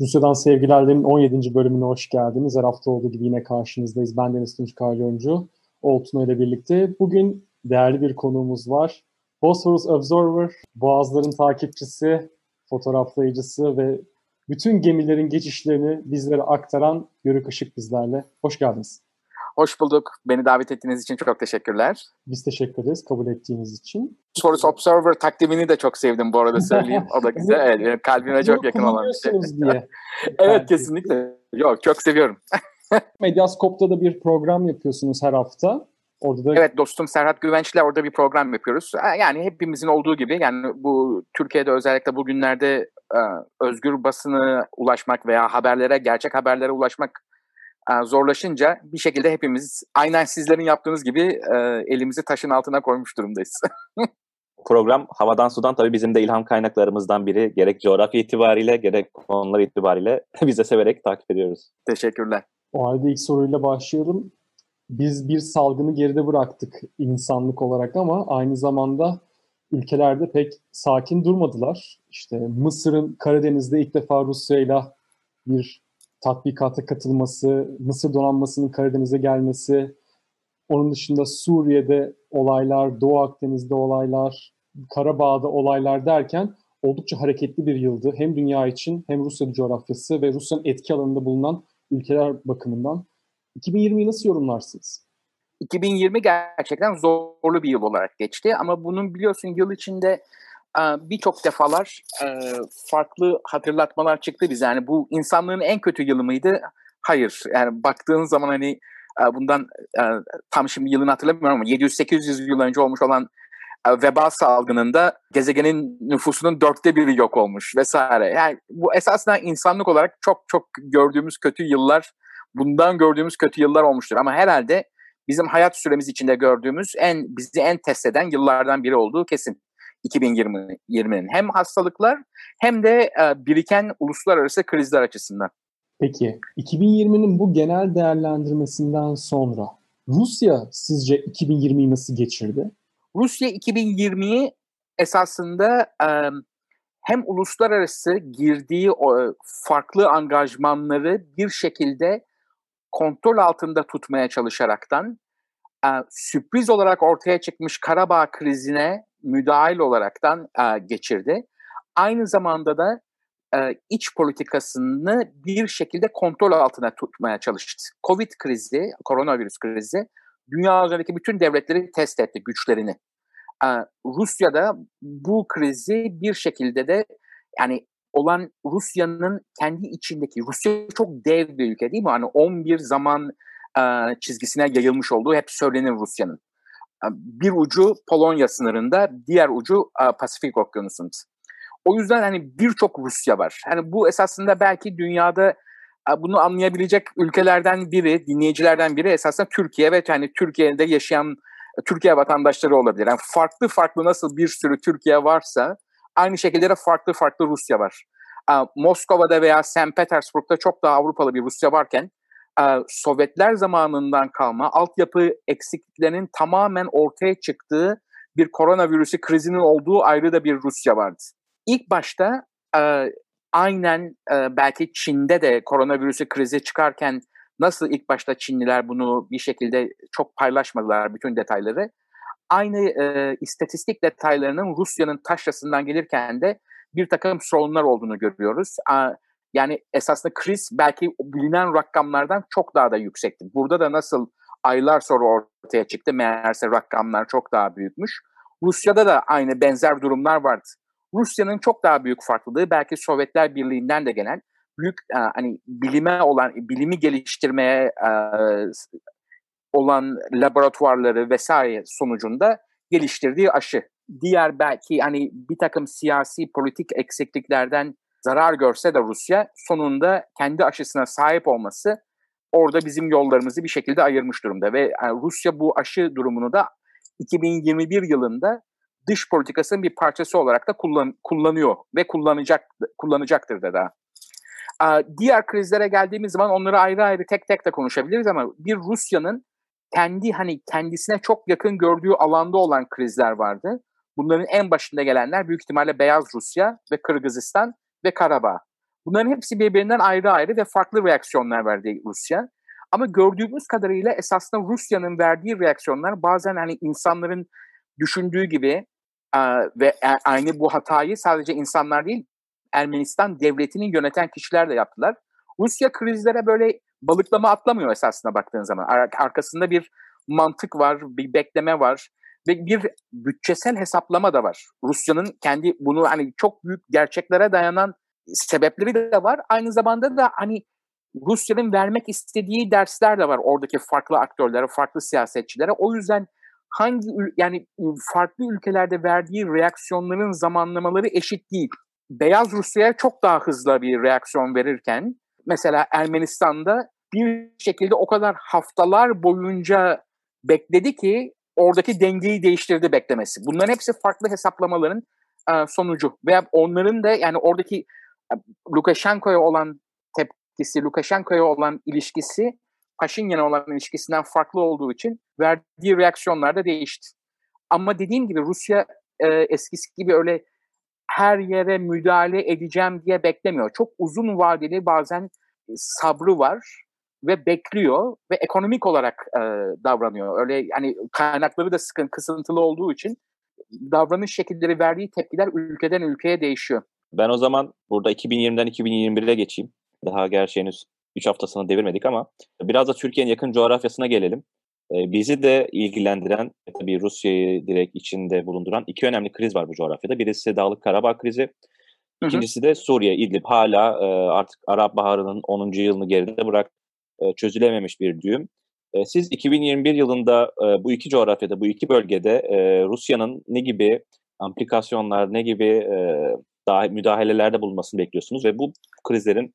Rusya'dan Sevgiler'in 17. bölümüne hoş geldiniz. Her hafta olduğu gibi yine karşınızdayız. Ben Deniz Tunç Kalyoncu, Oltuna ile birlikte. Bugün değerli bir konuğumuz var. Bosphorus Observer, Boğazların takipçisi, fotoğraflayıcısı ve bütün gemilerin geçişlerini bizlere aktaran Yörük Işık bizlerle. Hoş geldiniz. Hoş bulduk. Beni davet ettiğiniz için çok teşekkürler. Biz teşekkür ederiz kabul ettiğiniz için. Source Observer takdimini de çok sevdim bu arada söyleyeyim. O da güzel. Evet, kalbime çok yakın olan bir şey. diye. evet kesinlikle. Yok çok seviyorum. Medyaskop'ta da bir program yapıyorsunuz her hafta. Orada da... Evet dostum Serhat Güvenç'le orada bir program yapıyoruz. Yani hepimizin olduğu gibi yani bu Türkiye'de özellikle bugünlerde özgür basını ulaşmak veya haberlere, gerçek haberlere ulaşmak zorlaşınca bir şekilde hepimiz aynen sizlerin yaptığınız gibi elimizi taşın altına koymuş durumdayız. Program havadan sudan tabii bizim de ilham kaynaklarımızdan biri. Gerek coğrafya itibariyle gerek konular itibariyle biz de severek takip ediyoruz. Teşekkürler. O halde ilk soruyla başlayalım. Biz bir salgını geride bıraktık insanlık olarak ama aynı zamanda ülkelerde pek sakin durmadılar. İşte Mısır'ın Karadeniz'de ilk defa Rusya'yla bir tatbikata katılması, Mısır donanmasının Karadeniz'e gelmesi, onun dışında Suriye'de olaylar, Doğu Akdeniz'de olaylar, Karabağ'da olaylar derken oldukça hareketli bir yıldı. Hem dünya için hem Rusya coğrafyası ve Rusya'nın etki alanında bulunan ülkeler bakımından. 2020'yi nasıl yorumlarsınız? 2020 gerçekten zorlu bir yıl olarak geçti ama bunun biliyorsun yıl içinde birçok defalar farklı hatırlatmalar çıktı bize. Yani bu insanlığın en kötü yılı mıydı? Hayır. Yani baktığın zaman hani bundan tam şimdi yılını hatırlamıyorum ama 700-800 yıl önce olmuş olan veba salgınında gezegenin nüfusunun dörtte biri yok olmuş vesaire. Yani bu esasında insanlık olarak çok çok gördüğümüz kötü yıllar, bundan gördüğümüz kötü yıllar olmuştur. Ama herhalde bizim hayat süremiz içinde gördüğümüz en bizi en test eden yıllardan biri olduğu kesin. 2020'nin hem hastalıklar hem de e, biriken uluslararası krizler açısından. Peki 2020'nin bu genel değerlendirmesinden sonra Rusya sizce 2020'yi nasıl geçirdi? Rusya 2020'yi esasında e, hem uluslararası girdiği o farklı angajmanları bir şekilde kontrol altında tutmaya çalışaraktan e, sürpriz olarak ortaya çıkmış Karabağ krizine müdahil olaraktan e, geçirdi. Aynı zamanda da e, iç politikasını bir şekilde kontrol altına tutmaya çalıştı. Covid krizi, koronavirüs krizi dünya üzerindeki bütün devletleri test etti güçlerini. E, Rusya'da bu krizi bir şekilde de yani olan Rusya'nın kendi içindeki Rusya çok dev bir ülke değil mi? Hani 11 zaman e, çizgisine yayılmış olduğu hep söylenir Rusya'nın bir ucu Polonya sınırında, diğer ucu Pasifik Okyanusu'nda. O yüzden hani birçok Rusya var. Hani bu esasında belki dünyada bunu anlayabilecek ülkelerden biri, dinleyicilerden biri esasında Türkiye ve yani Türkiye'de yaşayan Türkiye vatandaşları olabilir. Yani farklı farklı nasıl bir sürü Türkiye varsa aynı şekilde de farklı farklı Rusya var. Moskova'da veya St. Petersburg'da çok daha Avrupalı bir Rusya varken Sovyetler zamanından kalma altyapı eksikliklerinin tamamen ortaya çıktığı bir koronavirüsü krizinin olduğu ayrı da bir Rusya vardı. İlk başta aynen belki Çin'de de koronavirüsü krizi çıkarken nasıl ilk başta Çinliler bunu bir şekilde çok paylaşmadılar bütün detayları. Aynı e, istatistik detaylarının Rusya'nın taşrasından gelirken de bir takım sorunlar olduğunu görüyoruz. A, yani esasında kriz belki bilinen rakamlardan çok daha da yüksekti. Burada da nasıl aylar sonra ortaya çıktı meğerse rakamlar çok daha büyükmüş. Rusya'da da aynı benzer durumlar vardı. Rusya'nın çok daha büyük farklılığı belki Sovyetler Birliği'nden de gelen büyük e, hani bilime olan bilimi geliştirmeye e, olan laboratuvarları vesaire sonucunda geliştirdiği aşı. Diğer belki hani bir takım siyasi politik eksikliklerden zarar görse de Rusya sonunda kendi aşısına sahip olması orada bizim yollarımızı bir şekilde ayırmış durumda ve yani Rusya bu aşı durumunu da 2021 yılında dış politikasının bir parçası olarak da kullan, kullanıyor ve kullanacak kullanacaktır da daha. Diğer krizlere geldiğimiz zaman onları ayrı ayrı tek tek de konuşabiliriz ama bir Rusya'nın kendi hani kendisine çok yakın gördüğü alanda olan krizler vardı. Bunların en başında gelenler büyük ihtimalle Beyaz Rusya ve Kırgızistan ve Karabağ. Bunların hepsi birbirinden ayrı ayrı ve farklı reaksiyonlar verdi Rusya. Ama gördüğümüz kadarıyla esasında Rusya'nın verdiği reaksiyonlar bazen hani insanların düşündüğü gibi ve aynı bu hatayı sadece insanlar değil Ermenistan devletini yöneten kişiler de yaptılar. Rusya krizlere böyle balıklama atlamıyor esasına baktığın zaman. Ar- arkasında bir mantık var, bir bekleme var ve bir bütçesel hesaplama da var. Rusya'nın kendi bunu hani çok büyük gerçeklere dayanan sebepleri de var. Aynı zamanda da hani Rusya'nın vermek istediği dersler de var oradaki farklı aktörlere, farklı siyasetçilere. O yüzden hangi yani farklı ülkelerde verdiği reaksiyonların zamanlamaları eşit değil. Beyaz Rusya'ya çok daha hızlı bir reaksiyon verirken mesela Ermenistan'da bir şekilde o kadar haftalar boyunca bekledi ki oradaki dengeyi değiştirdi beklemesi. Bunların hepsi farklı hesaplamaların e, sonucu. Veya onların da yani oradaki e, Lukashenko'ya olan tepkisi, Lukashenko'ya olan ilişkisi Paşinyan'a olan ilişkisinden farklı olduğu için verdiği reaksiyonlar da değişti. Ama dediğim gibi Rusya e, eskisi gibi öyle her yere müdahale edeceğim diye beklemiyor. Çok uzun vadeli bazen sabrı var ve bekliyor ve ekonomik olarak e, davranıyor. Öyle yani kaynakları da sıkın kısıntılı olduğu için davranış şekilleri verdiği tepkiler ülkeden ülkeye değişiyor. Ben o zaman burada 2020'den 2021'e geçeyim. Daha gerçi henüz 3 haftasını devirmedik ama biraz da Türkiye'nin yakın coğrafyasına gelelim. Ee, bizi de ilgilendiren, tabii Rusya'yı direkt içinde bulunduran iki önemli kriz var bu coğrafyada. Birisi Dağlık Karabağ krizi, ikincisi de Suriye, İdlib. Hala e, artık Arap Baharı'nın 10. yılını geride bırak e, çözülememiş bir düğüm. E, siz 2021 yılında bu iki coğrafyada, bu iki bölgede Rusya'nın ne gibi implikasyonlar, ne gibi müdahalelerde bulunmasını bekliyorsunuz ve bu krizlerin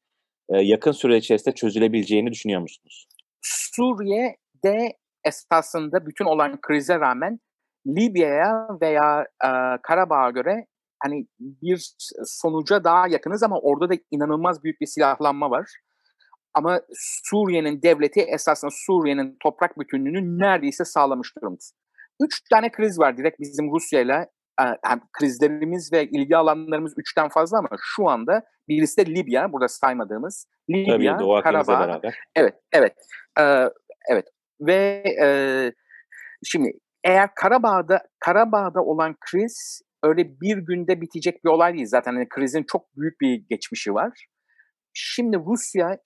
yakın süre içerisinde çözülebileceğini düşünüyor musunuz? Suriye'de esasında bütün olan krize rağmen Libya'ya veya e, Karabağ'a göre hani bir sonuca daha yakınız ama orada da inanılmaz büyük bir silahlanma var. Ama Suriye'nin devleti esasında Suriye'nin toprak bütünlüğünü neredeyse sağlamış durumda. Üç tane kriz var direkt bizim Rusya'yla yani krizlerimiz ve ilgi alanlarımız üçten fazla ama şu anda birisi de Libya, burada saymadığımız Libya, Tabii, Karabağ. Evet, evet. Ee, evet. Ve e, şimdi eğer Karabağ'da Karabağ'da olan kriz öyle bir günde bitecek bir olay değil. Zaten hani krizin çok büyük bir geçmişi var. Şimdi Rusya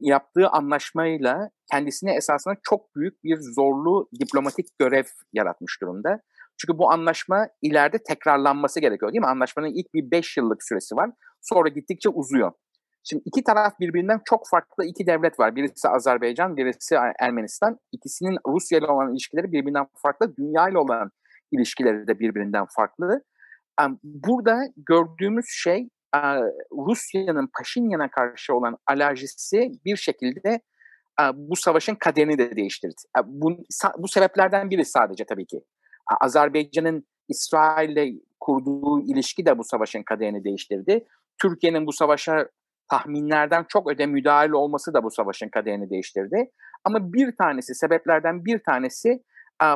yaptığı anlaşmayla kendisine esasında çok büyük bir zorlu diplomatik görev yaratmış durumda. Çünkü bu anlaşma ileride tekrarlanması gerekiyor değil mi? Anlaşmanın ilk bir 5 yıllık süresi var. Sonra gittikçe uzuyor. Şimdi iki taraf birbirinden çok farklı iki devlet var. Birisi Azerbaycan, birisi Ermenistan. İkisinin Rusya ile olan ilişkileri birbirinden farklı. Dünya ile olan ilişkileri de birbirinden farklı. Burada gördüğümüz şey Rusya'nın Paşinyan'a karşı olan alerjisi bir şekilde bu savaşın kaderini de değiştirdi. Bu, bu sebeplerden biri sadece tabii ki. Azerbaycan'ın İsrail'le kurduğu ilişki de bu savaşın kaderini değiştirdi. Türkiye'nin bu savaşa tahminlerden çok öde müdahale olması da bu savaşın kaderini değiştirdi. Ama bir tanesi, sebeplerden bir tanesi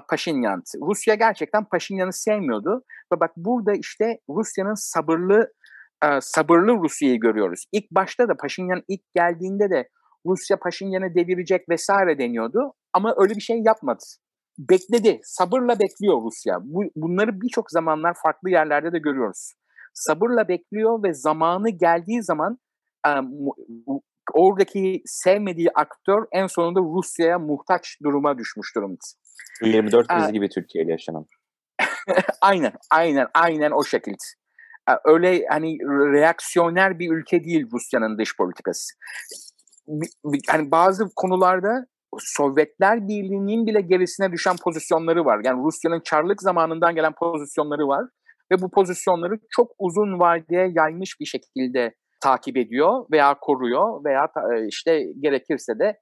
Paşinyan. Rusya gerçekten Paşinyan'ı sevmiyordu. Ve bak burada işte Rusya'nın sabırlı sabırlı Rusya'yı görüyoruz. İlk başta da Paşinyan ilk geldiğinde de Rusya Paşinyan'ı devirecek vesaire deniyordu. Ama öyle bir şey yapmadı. Bekledi. Sabırla bekliyor Rusya. Bu, bunları birçok zamanlar farklı yerlerde de görüyoruz. Sabırla bekliyor ve zamanı geldiği zaman oradaki sevmediği aktör en sonunda Rusya'ya muhtaç duruma düşmüş durumda. 24 dizi gibi Türkiye'de yaşanan. aynen, aynen, aynen o şekilde. Öyle hani reaksiyoner bir ülke değil Rusya'nın dış politikası. Hani bazı konularda Sovyetler Birliği'nin bile gerisine düşen pozisyonları var. Yani Rusya'nın Çarlık zamanından gelen pozisyonları var ve bu pozisyonları çok uzun vadeye yaymış bir şekilde takip ediyor veya koruyor veya e, işte gerekirse de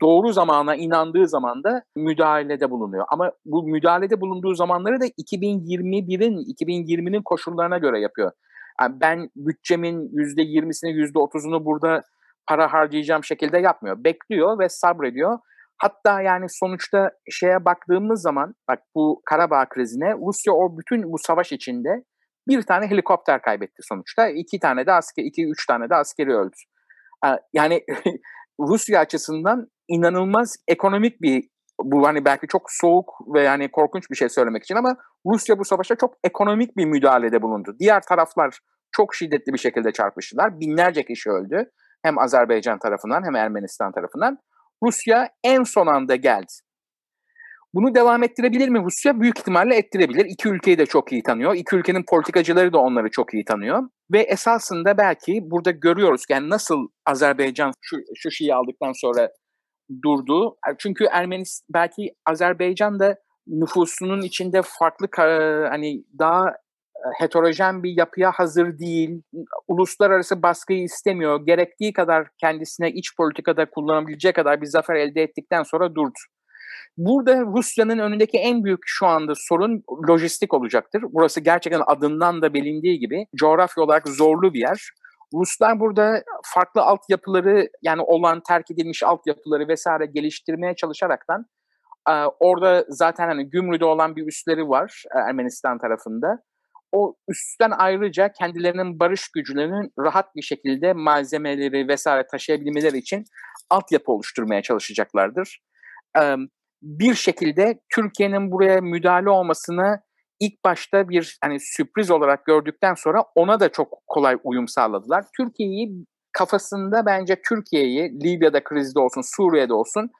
doğru zamana inandığı zaman da müdahalede bulunuyor. Ama bu müdahalede bulunduğu zamanları da 2021'in 2020'nin koşullarına göre yapıyor. Yani ben bütçemin %20'sini %30'unu burada para harcayacağım şekilde yapmıyor. Bekliyor ve sabrediyor. Hatta yani sonuçta şeye baktığımız zaman bak bu Karabağ krizine Rusya o bütün bu savaş içinde Bir tane helikopter kaybetti sonuçta. iki tane de asker, iki üç tane de askeri öldü. Yani Rusya açısından inanılmaz ekonomik bir bu hani belki çok soğuk ve yani korkunç bir şey söylemek için ama Rusya bu savaşta çok ekonomik bir müdahalede bulundu. Diğer taraflar çok şiddetli bir şekilde çarpıştılar. Binlerce kişi öldü. Hem Azerbaycan tarafından hem Ermenistan tarafından. Rusya en son anda geldi. Bunu devam ettirebilir mi Rusya? Büyük ihtimalle ettirebilir. İki ülkeyi de çok iyi tanıyor. İki ülkenin politikacıları da onları çok iyi tanıyor. Ve esasında belki burada görüyoruz yani nasıl Azerbaycan şu, şu şeyi aldıktan sonra durdu. Çünkü Ermenistan belki Azerbaycan da nüfusunun içinde farklı hani daha heterojen bir yapıya hazır değil. Uluslararası baskıyı istemiyor. Gerektiği kadar kendisine iç politikada kullanabileceği kadar bir zafer elde ettikten sonra durdu. Burada Rusya'nın önündeki en büyük şu anda sorun lojistik olacaktır. Burası gerçekten adından da bilindiği gibi coğrafya olarak zorlu bir yer. Ruslar burada farklı altyapıları yani olan terk edilmiş altyapıları vesaire geliştirmeye çalışaraktan orada zaten hani Gümrü'de olan bir üsleri var Ermenistan tarafında. O üstten ayrıca kendilerinin barış gücünün rahat bir şekilde malzemeleri vesaire taşıyabilmeleri için altyapı oluşturmaya çalışacaklardır bir şekilde Türkiye'nin buraya müdahale olmasını ilk başta bir hani sürpriz olarak gördükten sonra ona da çok kolay uyum sağladılar. Türkiye'yi kafasında bence Türkiye'yi Libya'da krizde olsun, Suriye'de olsun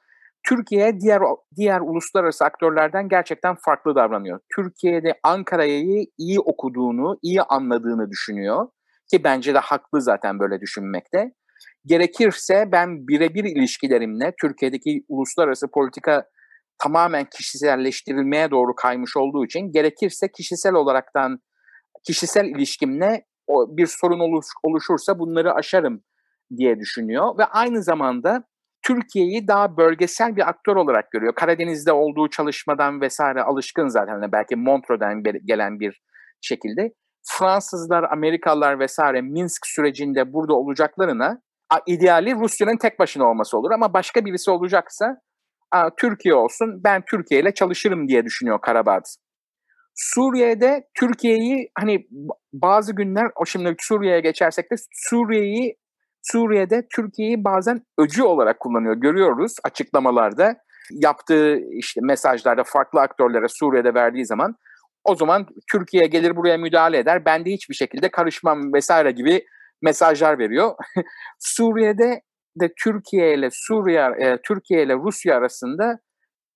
Türkiye diğer diğer uluslararası aktörlerden gerçekten farklı davranıyor. Türkiye'de Ankara'yı iyi okuduğunu, iyi anladığını düşünüyor ki bence de haklı zaten böyle düşünmekte. Gerekirse ben birebir ilişkilerimle Türkiye'deki uluslararası politika tamamen kişiselleştirilmeye doğru kaymış olduğu için gerekirse kişisel olaraktan kişisel ilişkimle bir sorun oluş, oluşursa bunları aşarım diye düşünüyor ve aynı zamanda Türkiye'yi daha bölgesel bir aktör olarak görüyor. Karadeniz'de olduğu çalışmadan vesaire alışkın zaten hani belki Montreux'den gelen bir şekilde. Fransızlar, Amerikalılar vesaire Minsk sürecinde burada olacaklarına ideali Rusya'nın tek başına olması olur ama başka birisi olacaksa Türkiye olsun ben Türkiye ile çalışırım diye düşünüyor Karabağ. Suriye'de Türkiye'yi hani bazı günler o şimdi Suriye'ye geçersek de Suriye'yi Suriye'de Türkiye'yi bazen öcü olarak kullanıyor. Görüyoruz açıklamalarda yaptığı işte mesajlarda farklı aktörlere Suriye'de verdiği zaman o zaman Türkiye gelir buraya müdahale eder. Ben de hiçbir şekilde karışmam vesaire gibi mesajlar veriyor. Suriye'de de Türkiye ile Suriye, e, Türkiye ile Rusya arasında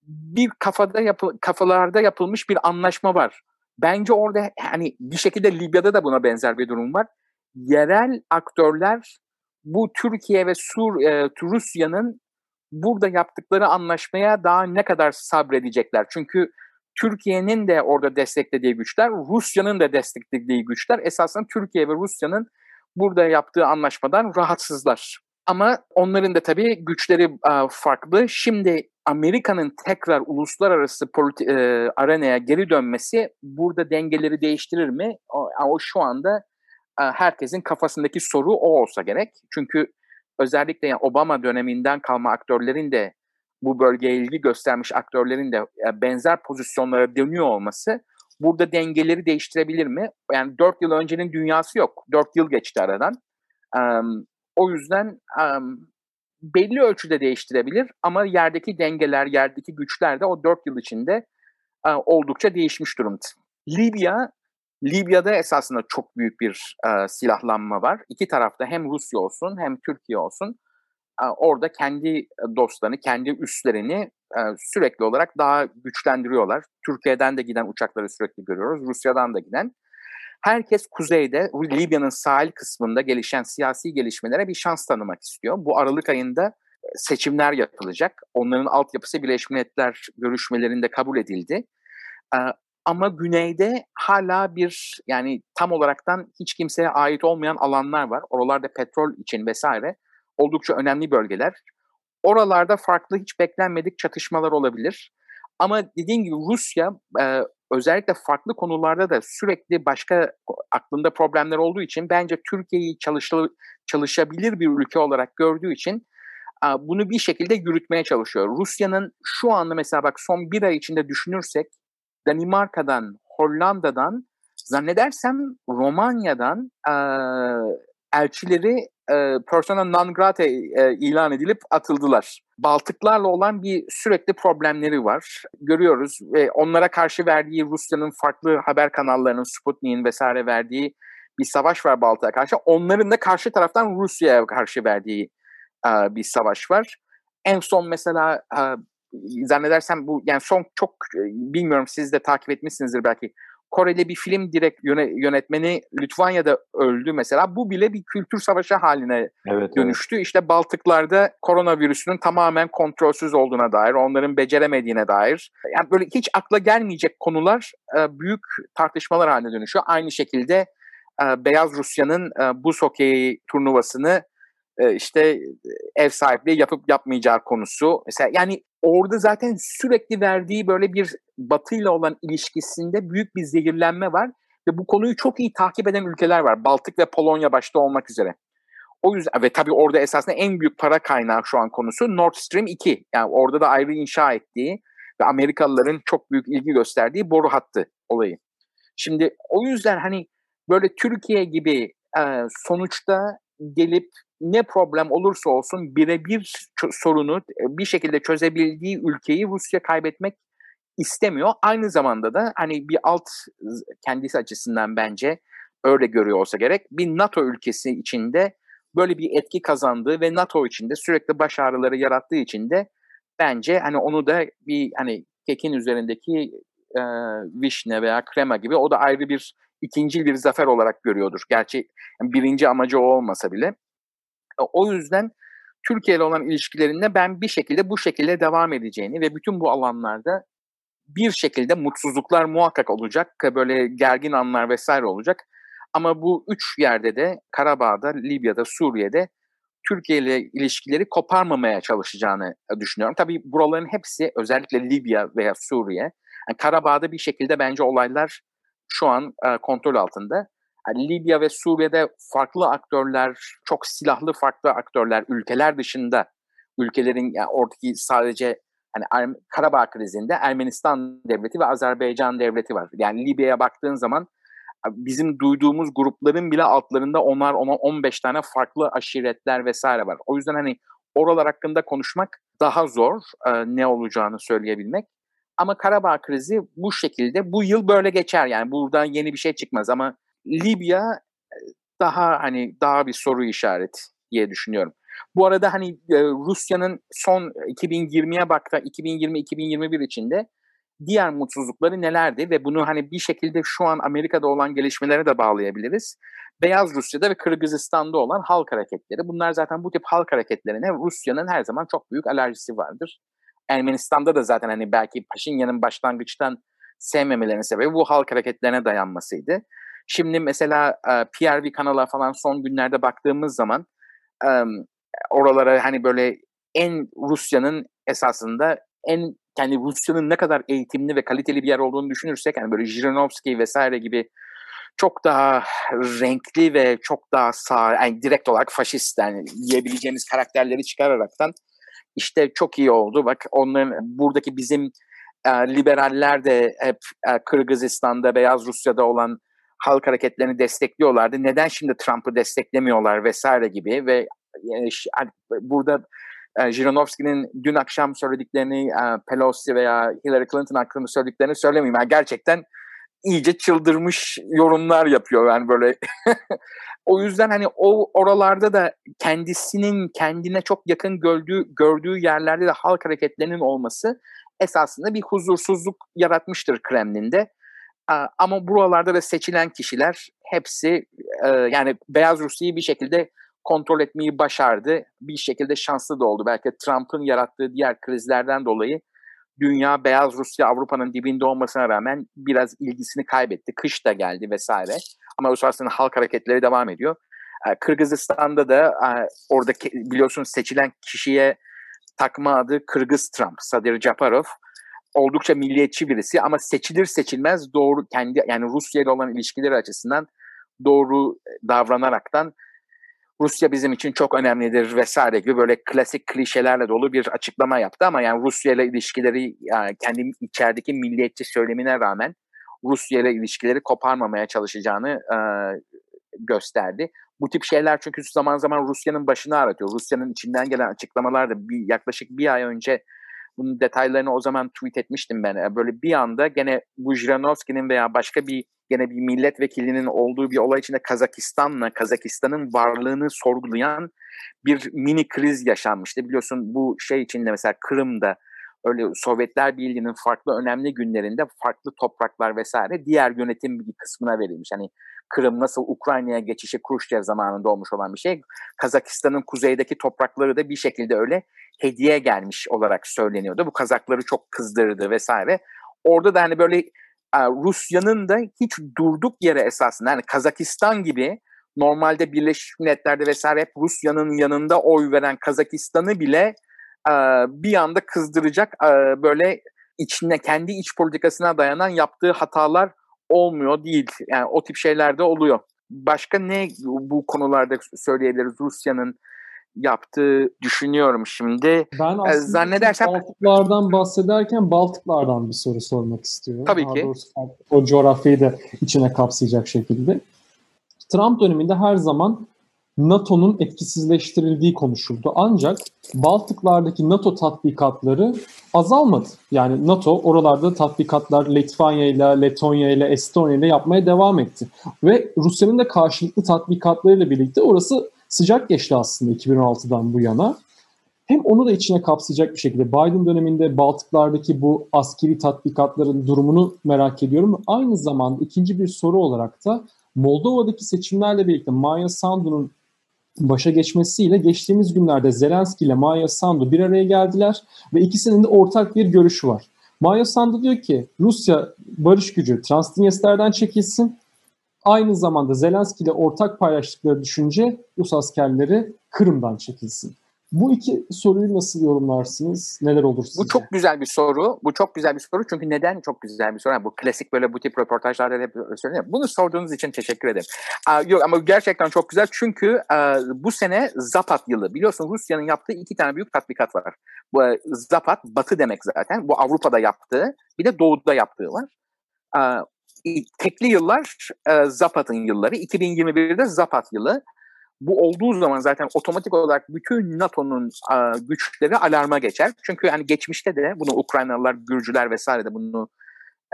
bir kafada yapı, kafalarda yapılmış bir anlaşma var. Bence orada hani bir şekilde Libya'da da buna benzer bir durum var. Yerel aktörler bu Türkiye ve Sur e, Rusya'nın burada yaptıkları anlaşmaya daha ne kadar sabredecekler? Çünkü Türkiye'nin de orada desteklediği güçler, Rusya'nın da desteklediği güçler esasında Türkiye ve Rusya'nın burada yaptığı anlaşmadan rahatsızlar. Ama onların da tabii güçleri farklı. Şimdi Amerika'nın tekrar uluslararası politi- e, arenaya geri dönmesi burada dengeleri değiştirir mi? O, o şu anda herkesin kafasındaki soru o olsa gerek. Çünkü özellikle yani Obama döneminden kalma aktörlerin de bu bölgeye ilgi göstermiş aktörlerin de benzer pozisyonlara dönüyor olması burada dengeleri değiştirebilir mi? Yani 4 yıl öncenin dünyası yok. 4 yıl geçti aradan. O yüzden um, belli ölçüde değiştirebilir ama yerdeki dengeler, yerdeki güçler de o 4 yıl içinde uh, oldukça değişmiş durumda. Libya, Libya'da esasında çok büyük bir uh, silahlanma var. İki tarafta hem Rusya olsun hem Türkiye olsun uh, orada kendi dostlarını, kendi üslerini sürekli olarak daha güçlendiriyorlar. Türkiye'den de giden uçakları sürekli görüyoruz. Rusya'dan da giden. Herkes kuzeyde Libya'nın sahil kısmında gelişen siyasi gelişmelere bir şans tanımak istiyor. Bu Aralık ayında e, seçimler yapılacak. Onların altyapısı Birleşmiş Milletler görüşmelerinde kabul edildi. Ama güneyde hala bir yani tam olaraktan hiç kimseye ait olmayan alanlar var. Oralarda petrol için vesaire oldukça önemli bölgeler. Oralarda farklı hiç beklenmedik çatışmalar olabilir. Ama dediğim gibi Rusya e, özellikle farklı konularda da sürekli başka aklında problemler olduğu için bence Türkiye'yi çalışabilir bir ülke olarak gördüğü için bunu bir şekilde yürütmeye çalışıyor. Rusya'nın şu anda mesela bak son bir ay içinde düşünürsek Danimarka'dan, Hollanda'dan zannedersem Romanya'dan elçileri e, persona non grata e, ilan edilip atıldılar. Baltıklarla olan bir sürekli problemleri var. Görüyoruz ve onlara karşı verdiği Rusya'nın farklı haber kanallarının, Sputnik'in vesaire verdiği bir savaş var Baltık'a karşı. Onların da karşı taraftan Rusya'ya karşı verdiği e, bir savaş var. En son mesela e, zannedersem bu yani son çok e, bilmiyorum siz de takip etmişsinizdir belki. Kore'de bir film direkt yönetmeni Litvanya'da öldü mesela. Bu bile bir kültür savaşı haline evet, dönüştü. Evet. İşte Baltıklarda koronavirüsünün tamamen kontrolsüz olduğuna dair, onların beceremediğine dair. Yani böyle hiç akla gelmeyecek konular e, büyük tartışmalar haline dönüşüyor. Aynı şekilde e, Beyaz Rusya'nın buz hokeyi turnuvasını işte ev sahipliği yapıp yapmayacağı konusu. Mesela yani orada zaten sürekli verdiği böyle bir batıyla olan ilişkisinde büyük bir zehirlenme var ve bu konuyu çok iyi takip eden ülkeler var. Baltık ve Polonya başta olmak üzere. O yüzden ve tabii orada esasında en büyük para kaynağı şu an konusu Nord Stream 2. Yani orada da ayrı inşa ettiği ve Amerikalıların çok büyük ilgi gösterdiği boru hattı olayı. Şimdi o yüzden hani böyle Türkiye gibi e, sonuçta gelip ne problem olursa olsun birebir sorunu e, bir şekilde çözebildiği ülkeyi Rusya kaybetmek istemiyor. Aynı zamanda da hani bir alt kendisi açısından bence öyle görüyor olsa gerek. Bir NATO ülkesi içinde böyle bir etki kazandığı ve NATO içinde sürekli baş ağrıları yarattığı için de bence hani onu da bir hani kekin üzerindeki e, vişne veya krema gibi o da ayrı bir ikinci bir zafer olarak görüyordur. Gerçi birinci amacı o olmasa bile. O yüzden Türkiye ile olan ilişkilerinde ben bir şekilde bu şekilde devam edeceğini ve bütün bu alanlarda bir şekilde mutsuzluklar muhakkak olacak. Böyle gergin anlar vesaire olacak. Ama bu üç yerde de Karabağ'da, Libya'da, Suriye'de Türkiye ile ilişkileri koparmamaya çalışacağını düşünüyorum. Tabii buraların hepsi özellikle Libya veya Suriye. Yani Karabağ'da bir şekilde bence olaylar şu an e, kontrol altında. Yani Libya ve Suriye'de farklı aktörler, çok silahlı farklı aktörler, ülkeler dışında ülkelerin yani oradaki sadece hani Karabağ krizinde Ermenistan devleti ve Azerbaycan devleti var. Yani Libya'ya baktığın zaman bizim duyduğumuz grupların bile altlarında onlar ona 15 tane farklı aşiretler vesaire var. O yüzden hani oralar hakkında konuşmak daha zor ne olacağını söyleyebilmek. Ama Karabağ krizi bu şekilde bu yıl böyle geçer yani buradan yeni bir şey çıkmaz ama Libya e, daha hani daha bir soru işareti diye düşünüyorum. Bu arada hani e, Rusya'nın son 2020'ye baktı 2020-2021 içinde diğer mutsuzlukları nelerdi ve bunu hani bir şekilde şu an Amerika'da olan gelişmelere de bağlayabiliriz. Beyaz Rusya'da ve Kırgızistan'da olan halk hareketleri. Bunlar zaten bu tip halk hareketlerine Rusya'nın her zaman çok büyük alerjisi vardır. Ermenistan'da da zaten hani belki Paşinyan'ın başlangıçtan sevmemelerinin sebebi bu halk hareketlerine dayanmasıydı. Şimdi mesela e, PRV kanala falan son günlerde baktığımız zaman e, oralara hani böyle en Rusya'nın esasında en yani Rusya'nın ne kadar eğitimli ve kaliteli bir yer olduğunu düşünürsek yani böyle Jirinovski vesaire gibi çok daha renkli ve çok daha sağ yani direkt olarak faşist yani diyebileceğimiz karakterleri çıkararaktan işte çok iyi oldu. Bak onların buradaki bizim e, liberaller de hep e, Kırgızistan'da, Beyaz Rusya'da olan halk hareketlerini destekliyorlardı. Neden şimdi Trump'ı desteklemiyorlar vesaire gibi ve yani, hani, burada e, Jirinovski'nin dün akşam söylediklerini e, Pelosi veya Hillary Clinton hakkında söylediklerini söylemeyeyim. Yani gerçekten iyice çıldırmış yorumlar yapıyor yani böyle. o yüzden hani o oralarda da kendisinin kendine çok yakın gördüğü gördüğü yerlerde de halk hareketlerinin olması esasında bir huzursuzluk yaratmıştır Kremlin'de. Ama buralarda da seçilen kişiler hepsi e, yani Beyaz Rusya'yı bir şekilde kontrol etmeyi başardı. Bir şekilde şanslı da oldu. Belki Trump'ın yarattığı diğer krizlerden dolayı dünya Beyaz Rusya Avrupa'nın dibinde olmasına rağmen biraz ilgisini kaybetti. Kış da geldi vesaire. Ama o sırasında halk hareketleri devam ediyor. Kırgızistan'da da oradaki biliyorsunuz seçilen kişiye takma adı Kırgız Trump, Sadir Japarov oldukça milliyetçi birisi ama seçilir seçilmez doğru kendi yani Rusya ile olan ilişkileri açısından doğru davranaraktan Rusya bizim için çok önemlidir vesaire gibi böyle klasik klişelerle dolu bir açıklama yaptı ama yani Rusya ile ilişkileri yani kendi içerideki milliyetçi söylemine rağmen Rusya ile ilişkileri koparmamaya çalışacağını e, gösterdi. Bu tip şeyler çünkü zaman zaman Rusya'nın başını ağrıtıyor. Rusya'nın içinden gelen açıklamalar da bir, yaklaşık bir ay önce bunun detaylarını o zaman tweet etmiştim ben. Böyle bir anda gene bu Jiranovski'nin veya başka bir gene bir milletvekilinin olduğu bir olay içinde Kazakistan'la Kazakistan'ın varlığını sorgulayan bir mini kriz yaşanmıştı. Biliyorsun bu şey içinde mesela Kırım'da öyle Sovyetler Birliği'nin farklı önemli günlerinde farklı topraklar vesaire diğer yönetim bir kısmına verilmiş. Hani Kırım nasıl Ukrayna'ya geçişi Khrushchev zamanında olmuş olan bir şey. Kazakistan'ın kuzeydeki toprakları da bir şekilde öyle hediye gelmiş olarak söyleniyordu. Bu Kazakları çok kızdırdı vesaire. Orada da hani böyle Rusya'nın da hiç durduk yere esasında yani Kazakistan gibi normalde Birleşmiş Milletler'de vesaire hep Rusya'nın yanında oy veren Kazakistan'ı bile bir anda kızdıracak böyle içine kendi iç politikasına dayanan yaptığı hatalar olmuyor değil. Yani o tip şeyler de oluyor. Başka ne bu konularda söyleyebiliriz Rusya'nın yaptığı düşünüyorum şimdi. Ben aslında zannedersem Baltıklardan bahsederken Baltıklardan bir soru sormak istiyorum. Tabii Daha ki. o coğrafyayı da içine kapsayacak şekilde. Trump döneminde her zaman NATO'nun etkisizleştirildiği konuşuldu. Ancak Baltıklardaki NATO tatbikatları azalmadı. Yani NATO oralarda tatbikatlar Litvanya ile, Letonya ile, Estonya ile yapmaya devam etti. Ve Rusya'nın da karşılıklı tatbikatlarıyla birlikte orası sıcak geçti aslında 2016'dan bu yana. Hem onu da içine kapsayacak bir şekilde Biden döneminde Baltıklardaki bu askeri tatbikatların durumunu merak ediyorum. Aynı zamanda ikinci bir soru olarak da Moldova'daki seçimlerle birlikte Maya Sandu'nun başa geçmesiyle geçtiğimiz günlerde Zelenski ile Maya Sandu bir araya geldiler ve ikisinin de ortak bir görüşü var. Maya Sandu diyor ki Rusya barış gücü Transdniester'den çekilsin. Aynı zamanda Zelenski ile ortak paylaştıkları düşünce Rus askerleri Kırım'dan çekilsin. Bu iki soruyu nasıl yorumlarsınız? Neler olur sizce? Bu çok güzel bir soru. Bu çok güzel bir soru. Çünkü neden çok güzel bir soru? Yani bu klasik böyle bu tip röportajlarda hep söyleniyor. Bunu sorduğunuz için teşekkür ederim. Aa, yok ama gerçekten çok güzel. Çünkü a, bu sene Zapat yılı. Biliyorsun Rusya'nın yaptığı iki tane büyük tatbikat var. Bu Zapat batı demek zaten. Bu Avrupa'da yaptığı. Bir de doğuda yaptığı var. A, tekli yıllar e, Zapat'ın yılları. 2021'de Zapat yılı bu olduğu zaman zaten otomatik olarak bütün NATO'nun a, güçleri alarma geçer. Çünkü hani geçmişte de bunu Ukraynalılar, Gürcüler vesaire de bunu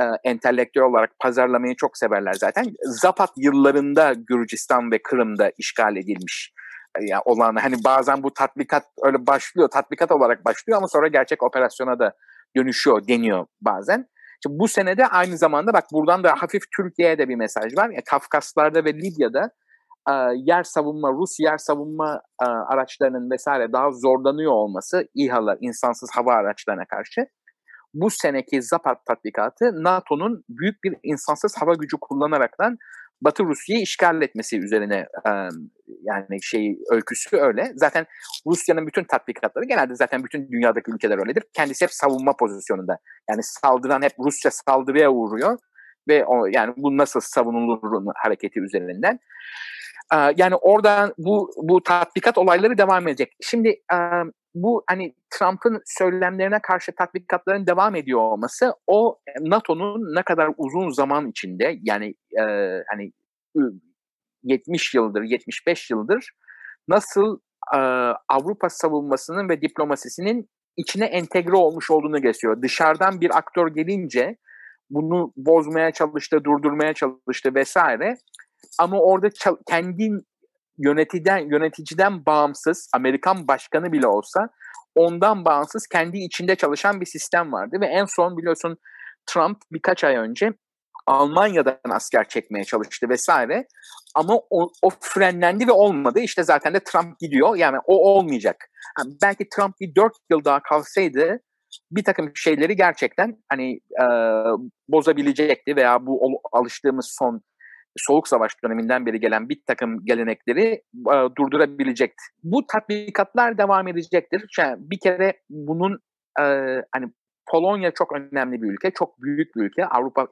e, entelektüel olarak pazarlamayı çok severler zaten. Zapat yıllarında Gürcistan ve Kırım'da işgal edilmiş yani olan hani bazen bu tatbikat öyle başlıyor, tatbikat olarak başlıyor ama sonra gerçek operasyona da dönüşüyor deniyor bazen. Şimdi bu senede aynı zamanda bak buradan da hafif Türkiye'ye de bir mesaj var. Ya Kafkaslar'da ve Libya'da e, yer savunma, Rus yer savunma e, araçlarının vesaire daha zorlanıyor olması İHA'lar, insansız hava araçlarına karşı bu seneki Zapad tatbikatı NATO'nun büyük bir insansız hava gücü kullanaraktan Batı Rusya'yı işgal etmesi üzerine e, yani şey öyküsü öyle. Zaten Rusya'nın bütün tatbikatları genelde zaten bütün dünyadaki ülkeler öyledir. Kendisi hep savunma pozisyonunda. Yani saldıran hep Rusya saldırıya uğruyor ve o yani bu nasıl savunulur hareketi üzerinden. Yani oradan bu bu tatbikat olayları devam edecek. Şimdi bu hani Trump'ın söylemlerine karşı tatbikatların devam ediyor olması o NATO'nun ne kadar uzun zaman içinde yani hani 70 yıldır 75 yıldır nasıl Avrupa savunmasının ve diplomasisinin içine entegre olmuş olduğunu gösteriyor. Dışarıdan bir aktör gelince bunu bozmaya çalıştı, durdurmaya çalıştı vesaire. Ama orada kendi yöneticiden yöneticiden bağımsız Amerikan başkanı bile olsa ondan bağımsız kendi içinde çalışan bir sistem vardı ve en son biliyorsun Trump birkaç ay önce Almanya'dan asker çekmeye çalıştı vesaire ama o, o frenlendi ve olmadı. İşte zaten de Trump gidiyor. Yani o olmayacak. Yani belki Trump bir dört yıl daha kalsaydı bir takım şeyleri gerçekten hani e, bozabilecekti veya bu alıştığımız son Soğuk Savaş döneminden beri gelen bir takım gelenekleri e, durdurabilecekti. Bu tatbikatlar devam edecektir. Yani bir kere bunun e, hani Polonya çok önemli bir ülke, çok büyük bir ülke. Avrupa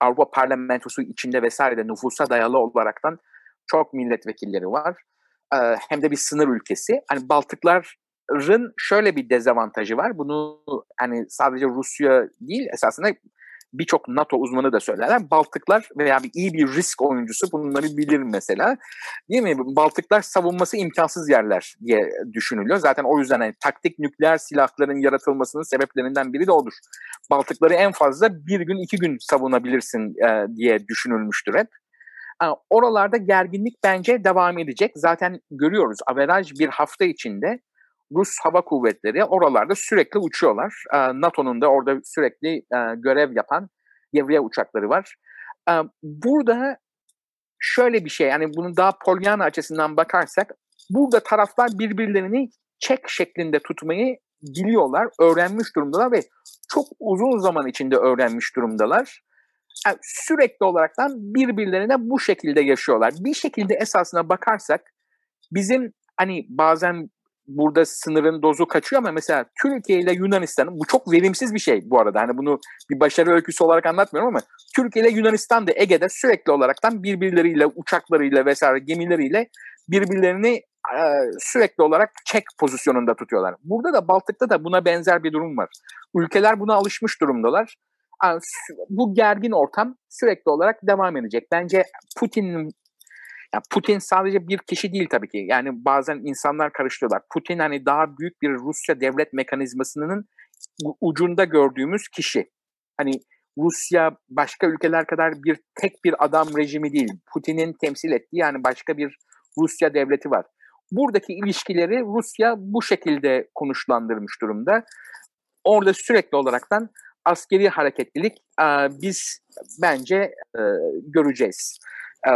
Avrupa Parlamentosu içinde vesaire de nüfusa dayalı olaraktan çok milletvekilleri var. E, hem de bir sınır ülkesi. Hani Baltıkların şöyle bir dezavantajı var. Bunu hani sadece Rusya değil esasında birçok NATO uzmanı da söylerler. Baltıklar veya bir iyi bir risk oyuncusu bunları bilir mesela. Değil mi? Baltıklar savunması imkansız yerler diye düşünülüyor. Zaten o yüzden yani, taktik nükleer silahların yaratılmasının sebeplerinden biri de odur. Baltıkları en fazla bir gün iki gün savunabilirsin e, diye düşünülmüştür hep. E, oralarda gerginlik bence devam edecek. Zaten görüyoruz averaj bir hafta içinde Rus Hava Kuvvetleri oralarda sürekli uçuyorlar. E, NATO'nun da orada sürekli e, görev yapan devriye uçakları var. E, burada şöyle bir şey yani bunu daha Pollyanna açısından bakarsak burada taraflar birbirlerini çek şeklinde tutmayı biliyorlar, öğrenmiş durumdalar ve çok uzun zaman içinde öğrenmiş durumdalar. Yani sürekli olaraktan birbirlerine bu şekilde yaşıyorlar. Bir şekilde esasına bakarsak bizim hani bazen burada sınırın dozu kaçıyor ama mesela Türkiye ile Yunanistan'ın bu çok verimsiz bir şey bu arada. Hani bunu bir başarı öyküsü olarak anlatmıyorum ama Türkiye ile Yunanistan da Ege'de sürekli olaraktan birbirleriyle uçaklarıyla vesaire gemileriyle birbirlerini sürekli olarak çek pozisyonunda tutuyorlar. Burada da Baltık'ta da buna benzer bir durum var. Ülkeler buna alışmış durumdalar. Bu gergin ortam sürekli olarak devam edecek. Bence Putin'in yani Putin sadece bir kişi değil tabii ki. Yani bazen insanlar karıştırıyorlar. Putin hani daha büyük bir Rusya devlet mekanizmasının ucunda gördüğümüz kişi. Hani Rusya başka ülkeler kadar bir tek bir adam rejimi değil. Putin'in temsil ettiği yani başka bir Rusya devleti var. Buradaki ilişkileri Rusya bu şekilde konuşlandırmış durumda. Orada sürekli olaraktan askeri hareketlilik biz bence göreceğiz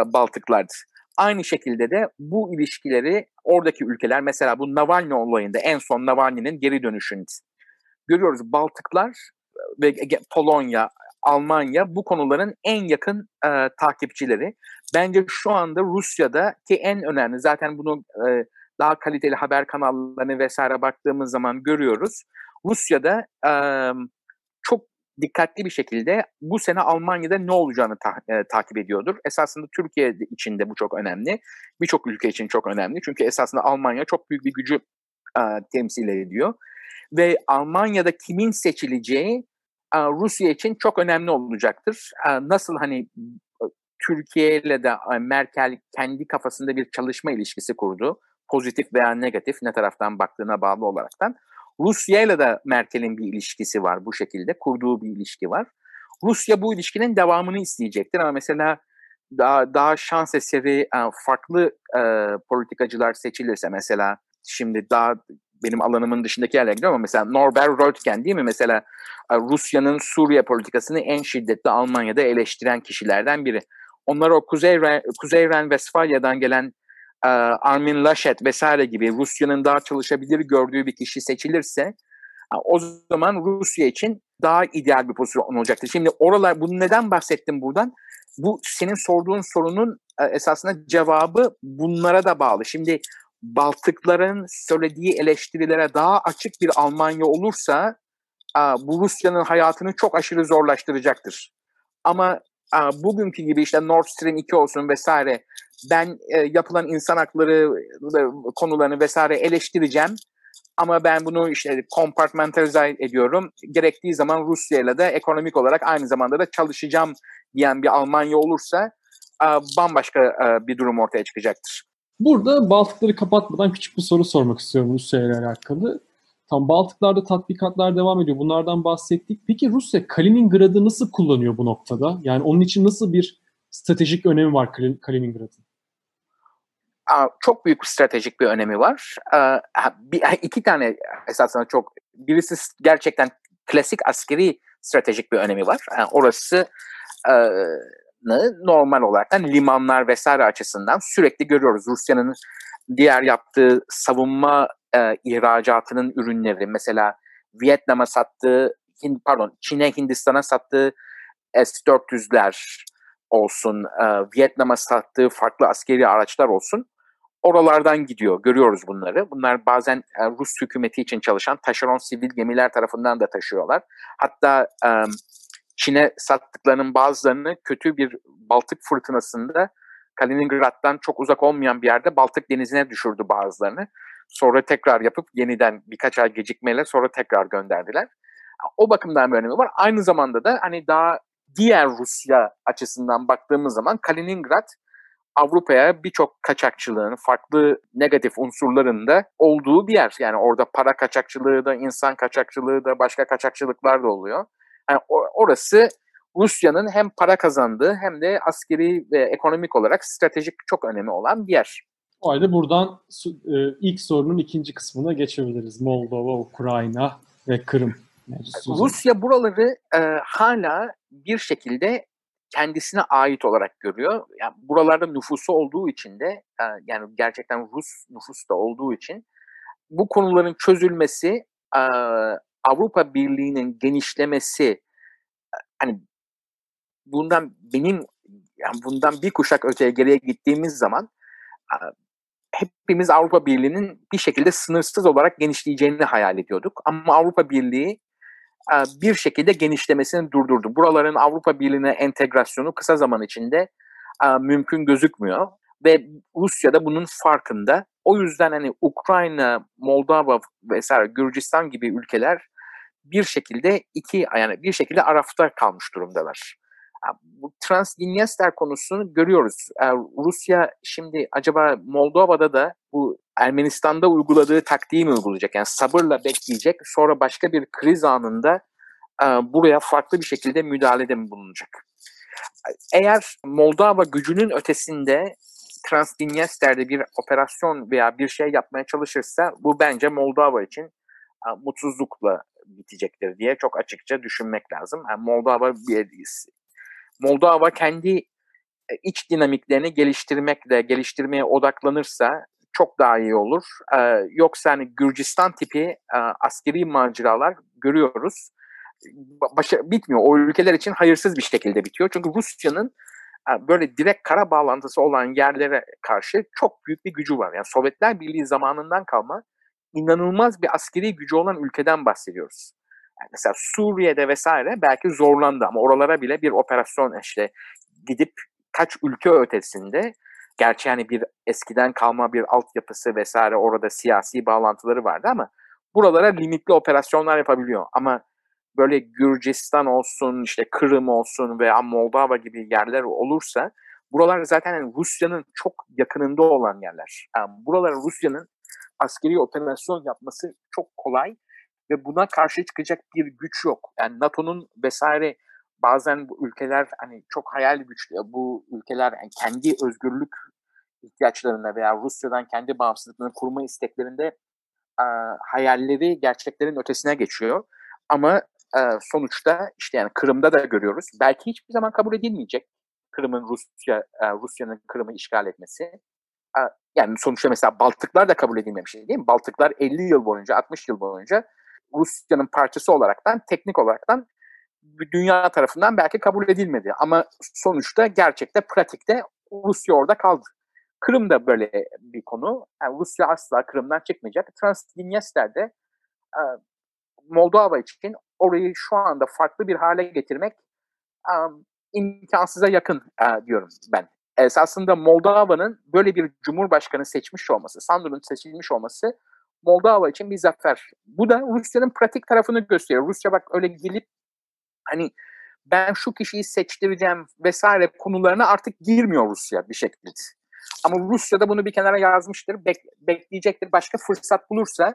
Baltıklarda. Aynı şekilde de bu ilişkileri oradaki ülkeler mesela bu Navalny olayında en son Navalny'nin geri dönüşünde görüyoruz. Baltıklar ve Polonya, Almanya bu konuların en yakın e, takipçileri. Bence şu anda Rusya'da ki en önemli zaten bunu e, daha kaliteli haber kanallarını vesaire baktığımız zaman görüyoruz. Rusya'da e, çok dikkatli bir şekilde bu sene Almanya'da ne olacağını ta- e, takip ediyordur. Esasında Türkiye için de bu çok önemli. Birçok ülke için çok önemli. Çünkü esasında Almanya çok büyük bir gücü e, temsil ediyor. Ve Almanya'da kimin seçileceği e, Rusya için çok önemli olacaktır. E, nasıl hani e, Türkiye ile de e, Merkel kendi kafasında bir çalışma ilişkisi kurdu. Pozitif veya negatif ne taraftan baktığına bağlı olaraktan. Rusya ile de Merkel'in bir ilişkisi var bu şekilde. Kurduğu bir ilişki var. Rusya bu ilişkinin devamını isteyecektir ama mesela daha daha şans eseri e, farklı e, politikacılar seçilirse mesela şimdi daha benim alanımın dışındaki yerlere gidiyorum ama mesela Norbert Röttgen değil mi? Mesela e, Rusya'nın Suriye politikasını en şiddetli Almanya'da eleştiren kişilerden biri. Onlar o Kuzey, Kuzey Ren-Vesfalya'dan gelen e, Armin Laschet vesaire gibi Rusya'nın daha çalışabilir gördüğü bir kişi seçilirse o zaman Rusya için daha ideal bir pozisyon olacaktır. Şimdi oralar bunu neden bahsettim buradan? Bu senin sorduğun sorunun e, esasında cevabı bunlara da bağlı. Şimdi Baltıkların söylediği eleştirilere daha açık bir Almanya olursa bu Rusya'nın hayatını çok aşırı zorlaştıracaktır. Ama bugünkü gibi işte Nord Stream 2 olsun vesaire ben e, yapılan insan hakları konularını vesaire eleştireceğim ama ben bunu işte kompartmentalize ediyorum. Gerektiği zaman Rusya ile de ekonomik olarak aynı zamanda da çalışacağım diyen bir Almanya olursa bambaşka bir durum ortaya çıkacaktır. Burada Baltıkları kapatmadan küçük bir soru sormak istiyorum Rusya ile alakalı. Tam Baltıklarda tatbikatlar devam ediyor. Bunlardan bahsettik. Peki Rusya Kaliningrad'ı nasıl kullanıyor bu noktada? Yani onun için nasıl bir stratejik önemi var Kaliningrad'ın? Çok büyük stratejik bir önemi var. Bir, iki tane esasında çok birisi gerçekten klasik askeri stratejik bir önemi var. Orası normal olarak yani limanlar vesaire açısından sürekli görüyoruz. Rusya'nın diğer yaptığı savunma ihracatının ürünleri mesela Vietnam'a sattığı pardon Çin'e Hindistan'a sattığı S-400'ler olsun, Vietnam'a sattığı farklı askeri araçlar olsun oralardan gidiyor. Görüyoruz bunları. Bunlar bazen e, Rus hükümeti için çalışan taşeron sivil gemiler tarafından da taşıyorlar. Hatta Çin'e sattıklarının bazılarını kötü bir Baltık fırtınasında Kaliningrad'dan çok uzak olmayan bir yerde Baltık denizine düşürdü bazılarını. Sonra tekrar yapıp yeniden birkaç ay gecikmeyle sonra tekrar gönderdiler. O bakımdan bir önemi var. Aynı zamanda da hani daha diğer Rusya açısından baktığımız zaman Kaliningrad Avrupa'ya birçok kaçakçılığın, farklı negatif unsurların da olduğu bir yer. Yani orada para kaçakçılığı da, insan kaçakçılığı da, başka kaçakçılıklar da oluyor. Yani orası Rusya'nın hem para kazandığı hem de askeri ve ekonomik olarak stratejik çok önemi olan bir yer. O halde buradan e, ilk sorunun ikinci kısmına geçebiliriz. Moldova, Ukrayna ve Kırım. Rusya buraları e, hala bir şekilde kendisine ait olarak görüyor. Yani buralarda nüfusu olduğu için de e, yani gerçekten Rus nüfusu da olduğu için bu konuların çözülmesi e, Avrupa Birliği'nin genişlemesi e, hani bundan benim yani bundan bir kuşak öteye geriye gittiğimiz zaman hepimiz Avrupa Birliği'nin bir şekilde sınırsız olarak genişleyeceğini hayal ediyorduk. Ama Avrupa Birliği bir şekilde genişlemesini durdurdu. Buraların Avrupa Birliği'ne entegrasyonu kısa zaman içinde mümkün gözükmüyor ve Rusya da bunun farkında. O yüzden hani Ukrayna, Moldova vesaire Gürcistan gibi ülkeler bir şekilde iki yani bir şekilde arafta kalmış durumdalar. Bu Transdniester konusunu görüyoruz. Rusya şimdi acaba Moldova'da da bu Ermenistan'da uyguladığı taktiği mi uygulayacak? Yani sabırla bekleyecek. Sonra başka bir kriz anında buraya farklı bir şekilde müdahalede mi bulunacak? Eğer Moldova gücünün ötesinde Transdniester'de bir operasyon veya bir şey yapmaya çalışırsa bu bence Moldova için mutsuzlukla bitecektir diye çok açıkça düşünmek lazım. Yani Moldova bir Moldova kendi e, iç dinamiklerini geliştirmekle, geliştirmeye odaklanırsa çok daha iyi olur. Ee, yoksa hani Gürcistan tipi e, askeri maceralar görüyoruz. Başa, bitmiyor. O ülkeler için hayırsız bir şekilde bitiyor. Çünkü Rusya'nın e, böyle direkt kara bağlantısı olan yerlere karşı çok büyük bir gücü var. Yani Sovyetler Birliği zamanından kalma inanılmaz bir askeri gücü olan ülkeden bahsediyoruz. Yani mesela Suriye'de vesaire belki zorlandı ama oralara bile bir operasyon işte gidip kaç ülke ötesinde gerçi yani bir eskiden kalma bir altyapısı vesaire orada siyasi bağlantıları vardı ama buralara limitli operasyonlar yapabiliyor. Ama böyle Gürcistan olsun, işte Kırım olsun veya Moldova gibi yerler olursa buralar zaten yani Rusya'nın çok yakınında olan yerler. Yani buralara Rusya'nın askeri operasyon yapması çok kolay ve buna karşı çıkacak bir güç yok. Yani NATO'nun vesaire bazen bu ülkeler hani çok hayal güçlü. Bu ülkeler yani kendi özgürlük ihtiyaçlarına veya Rusya'dan kendi bağımsızlıklarını kurma isteklerinde e, hayalleri gerçeklerin ötesine geçiyor. Ama e, sonuçta işte yani Kırım'da da görüyoruz. Belki hiçbir zaman kabul edilmeyecek Kırım'ın Rusya e, Rusya'nın Kırım'ı işgal etmesi. E, yani sonuçta mesela Baltıklar da kabul edilmemiş değil mi? Baltıklar 50 yıl boyunca, 60 yıl boyunca Rusya'nın parçası olaraktan, teknik olaraktan dünya tarafından belki kabul edilmedi. Ama sonuçta gerçekte, pratikte Rusya orada kaldı. Kırım da böyle bir konu. Yani Rusya asla Kırım'dan çıkmayacak. Transdniester'de e, Moldova için orayı şu anda farklı bir hale getirmek e, imkansıza yakın e, diyorum ben. Esasında Moldova'nın böyle bir cumhurbaşkanı seçmiş olması, Sandro'nun seçilmiş olması Moldova için bir zafer. Bu da Rusya'nın pratik tarafını gösteriyor. Rusya bak öyle gelip hani ben şu kişiyi seçtireceğim vesaire konularına artık girmiyor Rusya bir şekilde. Ama Rusya da bunu bir kenara yazmıştır. Bek- bekleyecektir. Başka fırsat bulursa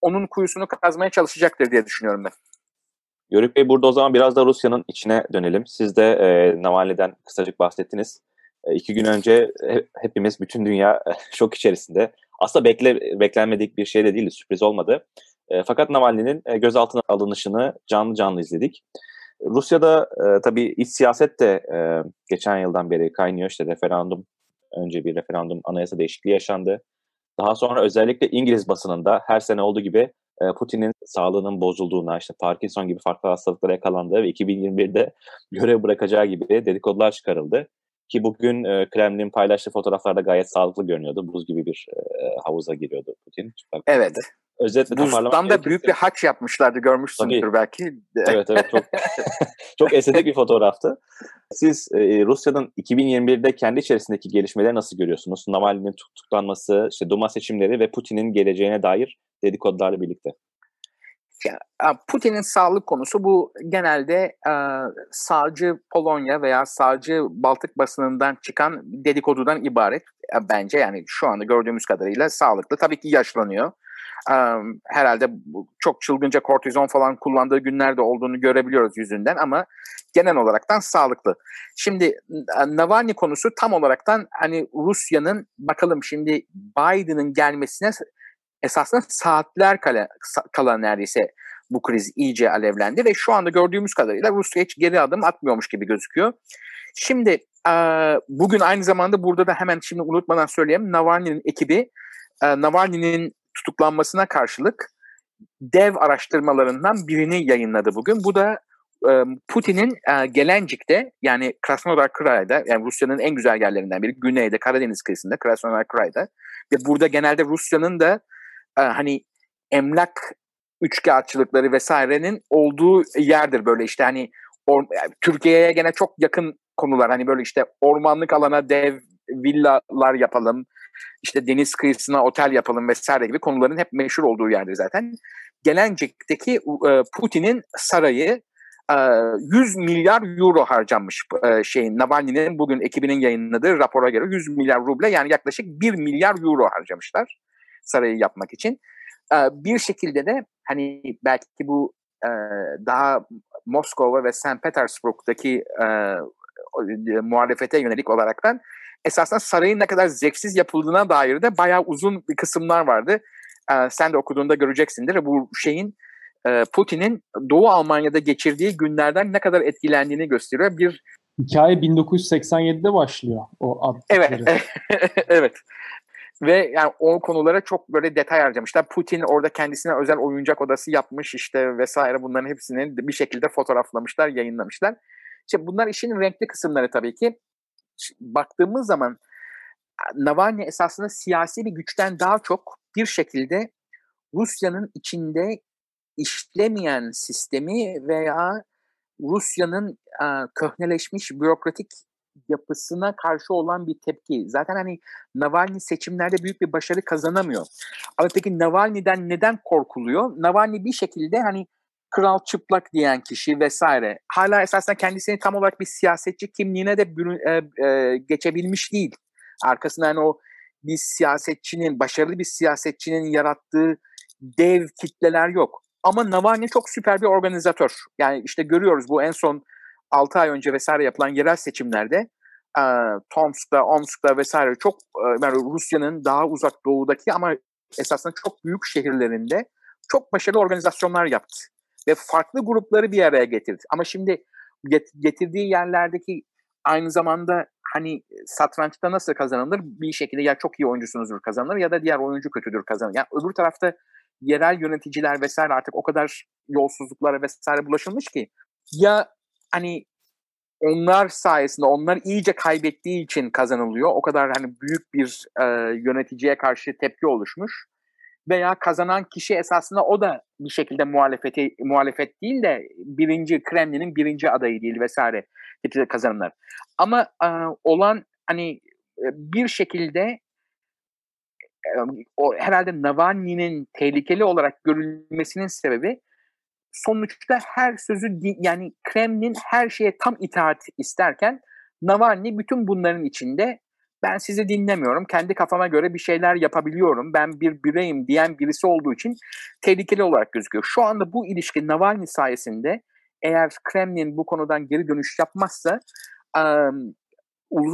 onun kuyusunu kazmaya çalışacaktır diye düşünüyorum ben. Yörük Bey burada o zaman biraz da Rusya'nın içine dönelim. Siz de e, Navalny'den kısacık bahsettiniz. E, iki gün önce hepimiz, bütün dünya şok içerisinde. Aslında bekle, beklenmedik bir şey de değildi, sürpriz olmadı. E, fakat Navalny'nin e, gözaltına alınışını canlı canlı izledik. Rusya'da e, tabii iç siyaset de e, geçen yıldan beri kaynıyor. İşte referandum, önce bir referandum anayasa değişikliği yaşandı. Daha sonra özellikle İngiliz basınında her sene olduğu gibi e, Putin'in sağlığının bozulduğuna, işte Parkinson gibi farklı hastalıklara yakalandığı ve 2021'de görev bırakacağı gibi dedikodular çıkarıldı. Ki bugün e, Kremlin paylaştığı fotoğraflarda gayet sağlıklı görünüyordu. Buz gibi bir e, havuza giriyordu Putin. Evet. Özetle Buzdan da büyük bir haç yapmışlardı görmüşsündür Tabii. belki. Evet evet çok çok estetik bir fotoğraftı. Siz e, Rusya'nın 2021'de kendi içerisindeki gelişmeleri nasıl görüyorsunuz? Navalny'nin tutuklanması, işte Duma seçimleri ve Putin'in geleceğine dair dedikodularla birlikte. Putin'in sağlık konusu bu genelde e, sağcı Polonya veya sağcı Baltık basınından çıkan dedikodudan ibaret e, bence yani şu anda gördüğümüz kadarıyla sağlıklı. Tabii ki yaşlanıyor. Herhalde çok çılgınca kortizon falan kullandığı günlerde olduğunu görebiliyoruz yüzünden ama genel olaraktan sağlıklı. Şimdi Navalny konusu tam olaraktan hani Rusya'nın bakalım şimdi Biden'ın gelmesine esasında saatler kala, kala neredeyse bu kriz iyice alevlendi ve şu anda gördüğümüz kadarıyla Rusya hiç geri adım atmıyormuş gibi gözüküyor. Şimdi bugün aynı zamanda burada da hemen şimdi unutmadan söyleyeyim Navalny'nin ekibi e, Navalny'nin tutuklanmasına karşılık dev araştırmalarından birini yayınladı bugün. Bu da e, Putin'in e, Gelencik'te yani Krasnodar Kray'da yani Rusya'nın en güzel yerlerinden biri güneyde Karadeniz kıyısında Krasnodar Kray'da ve burada genelde Rusya'nın da e, hani emlak üçkağıtçılıkları vesairenin olduğu yerdir böyle işte hani or, yani Türkiye'ye gene çok yakın konular hani böyle işte ormanlık alana dev villalar yapalım işte deniz kıyısına otel yapalım vesaire gibi konuların hep meşhur olduğu yerdir zaten. Gelencik'teki e, Putin'in sarayı 100 e, milyar euro harcanmış e, şeyin Navalny'nin bugün ekibinin yayınladığı rapora göre 100 milyar ruble yani yaklaşık 1 milyar euro harcamışlar sarayı yapmak için. Bir şekilde de hani belki bu daha Moskova ve St. Petersburg'daki muhalefete yönelik olaraktan esasında sarayın ne kadar zevksiz yapıldığına dair de bayağı uzun bir kısımlar vardı. Sen de okuduğunda göreceksindir. Bu şeyin Putin'in Doğu Almanya'da geçirdiği günlerden ne kadar etkilendiğini gösteriyor. Bir Hikaye 1987'de başlıyor o adları. Evet, evet. Ve yani o konulara çok böyle detay harcamışlar. Putin orada kendisine özel oyuncak odası yapmış işte vesaire bunların hepsini bir şekilde fotoğraflamışlar, yayınlamışlar. İşte bunlar işin renkli kısımları tabii ki. Baktığımız zaman Navalny esasında siyasi bir güçten daha çok bir şekilde Rusya'nın içinde işlemeyen sistemi veya Rusya'nın e, köhneleşmiş bürokratik yapısına karşı olan bir tepki. Zaten hani Navalny seçimlerde büyük bir başarı kazanamıyor. Ama peki Navalny'den neden korkuluyor? Navalny bir şekilde hani kral çıplak diyen kişi vesaire. Hala esasında kendisini tam olarak bir siyasetçi kimliğine de e, e, geçebilmiş değil. Arkasında hani o bir siyasetçinin, başarılı bir siyasetçinin yarattığı dev kitleler yok. Ama Navalny çok süper bir organizatör. Yani işte görüyoruz bu en son 6 ay önce vesaire yapılan yerel seçimlerde e, Tomsk'ta, Omsk'ta vesaire çok e, yani Rusya'nın daha uzak doğudaki ama esasında çok büyük şehirlerinde çok başarılı organizasyonlar yaptı. Ve farklı grupları bir araya getirdi. Ama şimdi getirdiği yerlerdeki aynı zamanda hani satrançta nasıl kazanılır? Bir şekilde ya çok iyi oyuncusunuzdur kazanılır ya da diğer oyuncu kötüdür kazanır. Yani öbür tarafta yerel yöneticiler vesaire artık o kadar yolsuzluklara vesaire bulaşılmış ki ya hani onlar sayesinde onlar iyice kaybettiği için kazanılıyor. O kadar hani büyük bir e, yöneticiye karşı tepki oluşmuş. Veya kazanan kişi esasında o da bir şekilde muhalefeti muhalefet değil de birinci Kremlin'in birinci adayı değil vesaire hepsi kazananlar. Ama e, olan hani e, bir şekilde e, o herhalde Navalny'nin tehlikeli olarak görülmesinin sebebi sonuçta her sözü yani Kremlin her şeye tam itaat isterken Navalny bütün bunların içinde ben sizi dinlemiyorum, kendi kafama göre bir şeyler yapabiliyorum, ben bir bireyim diyen birisi olduğu için tehlikeli olarak gözüküyor. Şu anda bu ilişki Navalny sayesinde eğer Kremlin bu konudan geri dönüş yapmazsa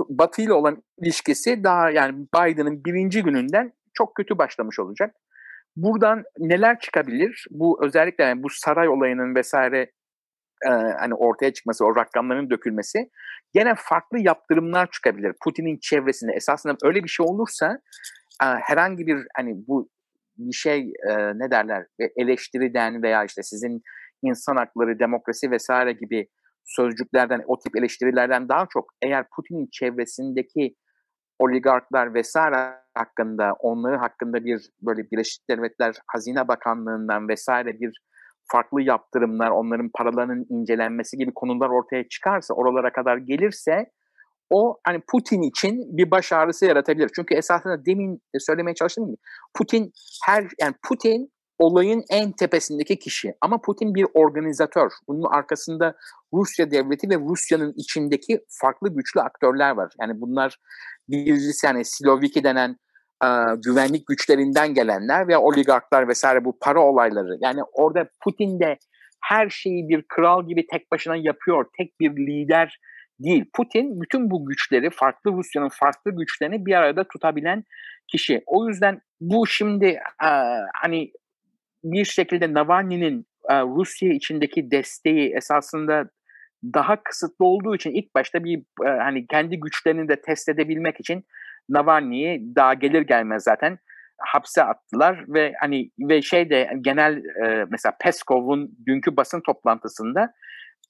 Batı ile olan ilişkisi daha yani Biden'ın birinci gününden çok kötü başlamış olacak. Buradan neler çıkabilir? Bu özellikle yani bu saray olayının vesaire e, hani ortaya çıkması, o rakamların dökülmesi gene farklı yaptırımlar çıkabilir. Putin'in çevresinde esasında öyle bir şey olursa e, herhangi bir hani bu bir şey e, ne derler eleştiriden veya işte sizin insan hakları, demokrasi vesaire gibi sözcüklerden, o tip eleştirilerden daha çok eğer Putin'in çevresindeki oligarklar vesaire hakkında, onları hakkında bir böyle Birleşik Devletler Hazine Bakanlığı'ndan vesaire bir farklı yaptırımlar, onların paralarının incelenmesi gibi konular ortaya çıkarsa, oralara kadar gelirse o hani Putin için bir baş ağrısı yaratabilir. Çünkü esasında demin söylemeye çalıştığım gibi Putin her yani Putin olayın en tepesindeki kişi. Ama Putin bir organizatör. Bunun arkasında Rusya devleti ve Rusya'nın içindeki farklı güçlü aktörler var. Yani bunlar birisi yani Siloviki denen e, güvenlik güçlerinden gelenler ve oligarklar vesaire bu para olayları. Yani orada Putin de her şeyi bir kral gibi tek başına yapıyor. Tek bir lider değil. Putin bütün bu güçleri, farklı Rusya'nın farklı güçlerini bir arada tutabilen kişi. O yüzden bu şimdi e, hani bir şekilde Navalny'nin e, Rusya içindeki desteği esasında daha kısıtlı olduğu için ilk başta bir e, hani kendi güçlerini de test edebilmek için Navalny'yi daha gelir gelmez zaten hapse attılar ve hani ve şey de genel e, mesela Peskov'un dünkü basın toplantısında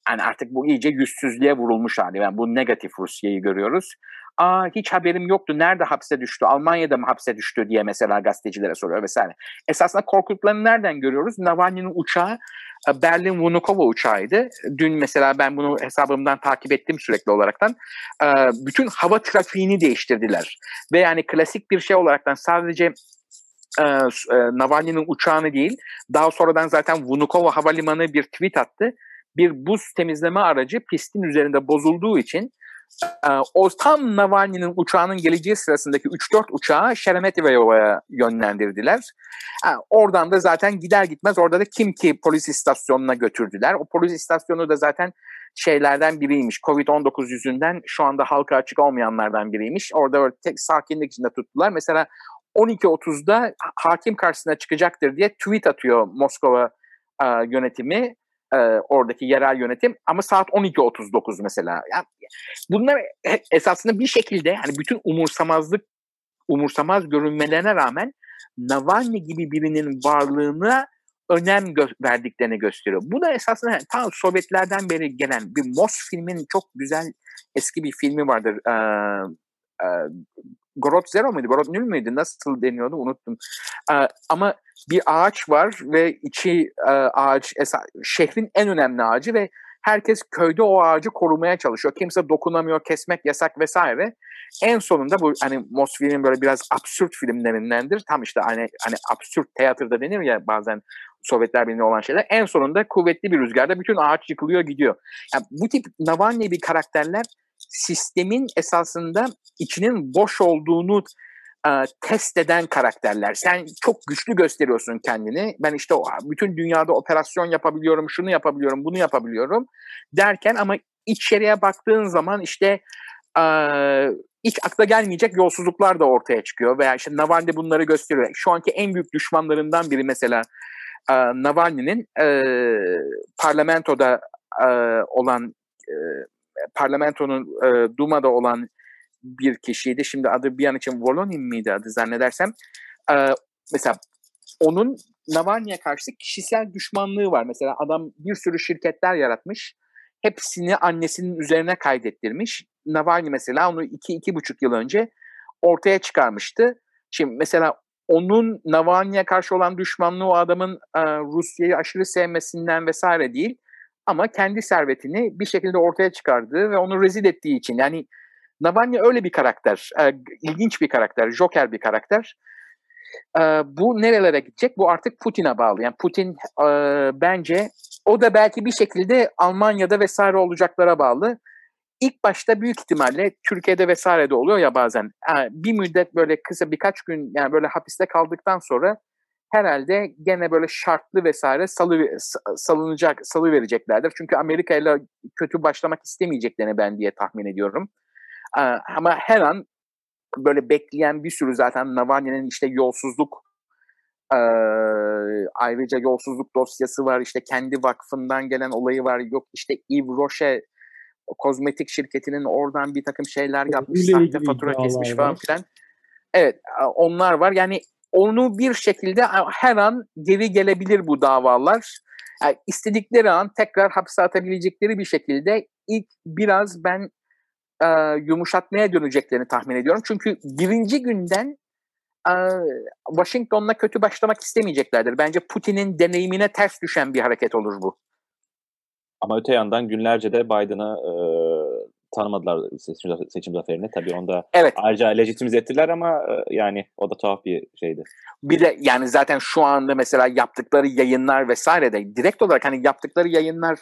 hani artık bu iyice yüzsüzlüğe vurulmuş hali. Yani bu negatif Rusya'yı görüyoruz. Aa hiç haberim yoktu. Nerede hapse düştü? Almanya'da mı hapse düştü diye mesela gazetecilere soruyor vesaire. Esasında korkutlarını nereden görüyoruz? Navalny'nin uçağı e, Berlin Vunukova uçağıydı. Dün mesela ben bunu hesabımdan takip ettim sürekli olaraktan. E, bütün hava trafiğini değiştirdiler. Ve yani klasik bir şey olaraktan sadece e, Navalny'nin uçağını değil, daha sonradan zaten Vunukova Havalimanı bir tweet attı. Bir buz temizleme aracı pistin üzerinde bozulduğu için o tam Navalny'nin uçağının geleceği sırasındaki 3-4 uçağı Şeremetyevo'ya yönlendirdiler. oradan da zaten gider gitmez orada da Kimki polis istasyonuna götürdüler. O polis istasyonu da zaten şeylerden biriymiş. Covid-19 yüzünden şu anda halka açık olmayanlardan biriymiş. Orada böyle tek sakinlik içinde tuttular. Mesela 12.30'da hakim karşısına çıkacaktır diye tweet atıyor Moskova e, yönetimi e, oradaki yerel yönetim ama saat 12.39 mesela. Yani bunlar esasında bir şekilde hani bütün umursamazlık umursamaz görünmelerine rağmen Navalny gibi birinin varlığına önem gö- verdiklerini gösteriyor. Bu da esasında tam Sovyetlerden beri gelen bir Mos filmin çok güzel eski bir filmi vardır. Ee, Gorod Zero muydu? Gorod Nül müydü? Nasıl deniyordu? Unuttum. Ee, ama bir ağaç var ve içi e, ağaç şehrin en önemli ağacı ve herkes köyde o ağacı korumaya çalışıyor. Kimse dokunamıyor, kesmek yasak vesaire. En sonunda bu hani Mosfilm'in böyle biraz absürt filmlerindendir. Tam işte hani hani absürt teatrda denir ya bazen Sovyetler Birliği olan şeyler. En sonunda kuvvetli bir rüzgarda bütün ağaç yıkılıyor gidiyor. Yani bu tip Navalny bir karakterler sistemin esasında içinin boş olduğunu e, test eden karakterler. Sen çok güçlü gösteriyorsun kendini. Ben işte bütün dünyada operasyon yapabiliyorum, şunu yapabiliyorum, bunu yapabiliyorum derken ama içeriye baktığın zaman işte e, hiç akla gelmeyecek yolsuzluklar da ortaya çıkıyor. Veya işte Navalny bunları gösteriyor. Şu anki en büyük düşmanlarından biri mesela e, Navalny'nin e, parlamentoda e, olan e, parlamentonun e, Duma'da olan bir kişiydi. Şimdi adı bir an için Volonin miydi adı zannedersem. E, mesela onun Navalny'e karşı kişisel düşmanlığı var. Mesela adam bir sürü şirketler yaratmış. Hepsini annesinin üzerine kaydettirmiş. Navalny mesela onu iki, iki buçuk yıl önce ortaya çıkarmıştı. Şimdi mesela onun Navalny'e karşı olan düşmanlığı o adamın e, Rusya'yı aşırı sevmesinden vesaire değil ama kendi servetini bir şekilde ortaya çıkardığı ve onu rezil ettiği için yani Navalny öyle bir karakter, e, ilginç bir karakter, joker bir karakter. E, bu nerelere gidecek? Bu artık Putin'e bağlı. Yani Putin e, bence o da belki bir şekilde Almanya'da vesaire olacaklara bağlı. İlk başta büyük ihtimalle Türkiye'de vesaire de oluyor ya bazen. Yani bir müddet böyle kısa birkaç gün yani böyle hapiste kaldıktan sonra herhalde gene böyle şartlı vesaire salı salınacak salı vereceklerdir. Çünkü Amerika ile kötü başlamak istemeyeceklerini ben diye tahmin ediyorum. Ama her an böyle bekleyen bir sürü zaten Navalny'nin işte yolsuzluk ee, ayrıca yolsuzluk dosyası var. işte kendi vakfından gelen olayı var. Yok işte Yves Rocher kozmetik şirketinin oradan bir takım şeyler yapmış. Sahte fatura kesmiş falan filan. Evet onlar var. Yani onu bir şekilde her an geri gelebilir bu davalar. Yani istedikleri an tekrar hapse atabilecekleri bir şekilde ilk biraz ben e, yumuşatmaya döneceklerini tahmin ediyorum. Çünkü birinci günden e, Washington'la kötü başlamak istemeyeceklerdir. Bence Putin'in deneyimine ters düşen bir hareket olur bu. Ama öte yandan günlerce de Biden'a e, tanımadılar seçim, seçim zaferini. Tabii onda evet. ayrıca legitimize ettiler ama e, yani o da tuhaf bir şeydi. Bir de yani zaten şu anda mesela yaptıkları yayınlar vesaire de direkt olarak hani yaptıkları yayınlar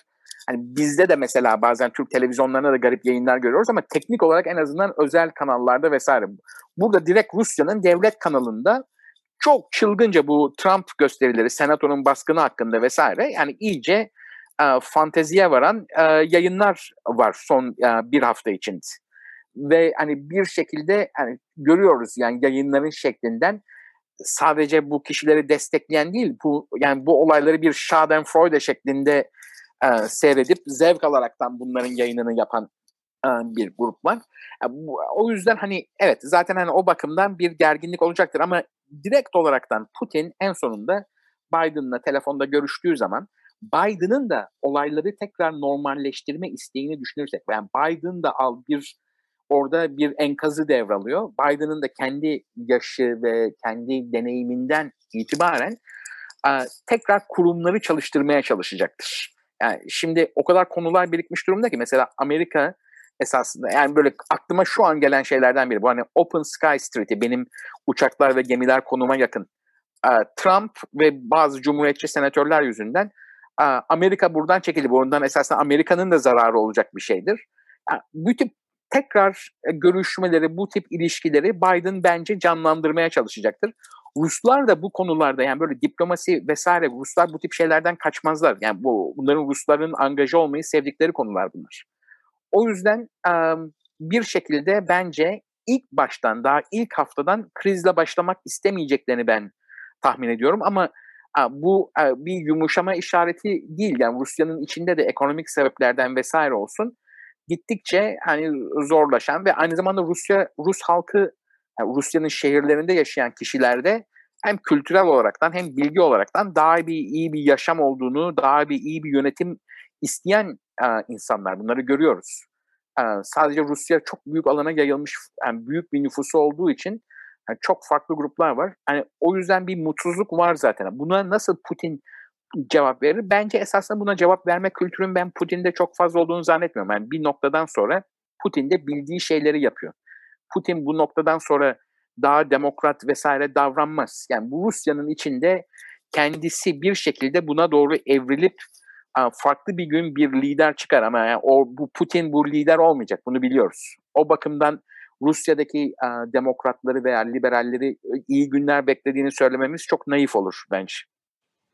hani bizde de mesela bazen Türk televizyonlarında da garip yayınlar görüyoruz ama teknik olarak en azından özel kanallarda vesaire. Burada direkt Rusya'nın devlet kanalında çok çılgınca bu Trump gösterileri, senatonun baskını hakkında vesaire yani iyice e, fanteziye varan e, yayınlar var son e, bir hafta için. Ve hani bir şekilde hani görüyoruz yani yayınların şeklinden sadece bu kişileri destekleyen değil, bu yani bu olayları bir Schadenfreude şeklinde e, seyredip zevk alaraktan bunların yayınını yapan e, bir grup var. E, o yüzden hani evet zaten hani o bakımdan bir gerginlik olacaktır ama direkt olaraktan Putin en sonunda Biden'la telefonda görüştüğü zaman Biden'ın da olayları tekrar normalleştirme isteğini düşünürsek yani Biden da al bir orada bir enkazı devralıyor. Biden'ın da kendi yaşı ve kendi deneyiminden itibaren tekrar kurumları çalıştırmaya çalışacaktır. Yani şimdi o kadar konular birikmiş durumda ki mesela Amerika esasında yani böyle aklıma şu an gelen şeylerden biri bu hani Open Sky Street'i benim uçaklar ve gemiler konuma yakın. Trump ve bazı cumhuriyetçi senatörler yüzünden Amerika buradan çekildi. Bundan esasında Amerika'nın da zararı olacak bir şeydir. Yani bu tip tekrar e, görüşmeleri, bu tip ilişkileri Biden bence canlandırmaya çalışacaktır. Ruslar da bu konularda yani böyle diplomasi vesaire Ruslar bu tip şeylerden kaçmazlar. Yani bu bunların Rusların angaja olmayı sevdikleri konular bunlar. O yüzden bir şekilde bence ilk baştan daha ilk haftadan krizle başlamak istemeyeceklerini ben tahmin ediyorum ama bu bir yumuşama işareti değil. Yani Rusya'nın içinde de ekonomik sebeplerden vesaire olsun gittikçe hani zorlaşan ve aynı zamanda Rusya Rus halkı yani Rusya'nın şehirlerinde yaşayan kişilerde hem kültürel olaraktan hem bilgi olaraktan daha bir iyi bir yaşam olduğunu, daha bir iyi bir yönetim isteyen e, insanlar. Bunları görüyoruz. E, sadece Rusya çok büyük alana yayılmış, yani büyük bir nüfusu olduğu için yani çok farklı gruplar var. Yani o yüzden bir mutsuzluk var zaten. Buna nasıl Putin cevap verir? Bence esasında buna cevap verme kültürün ben Putin'de çok fazla olduğunu zannetmiyorum. Yani bir noktadan sonra Putin de bildiği şeyleri yapıyor. Putin bu noktadan sonra daha demokrat vesaire davranmaz. Yani bu Rusya'nın içinde kendisi bir şekilde buna doğru evrilip farklı bir gün bir lider çıkar ama yani o bu Putin bu lider olmayacak bunu biliyoruz. O bakımdan Rusya'daki demokratları veya liberalleri iyi günler beklediğini söylememiz çok naif olur bence.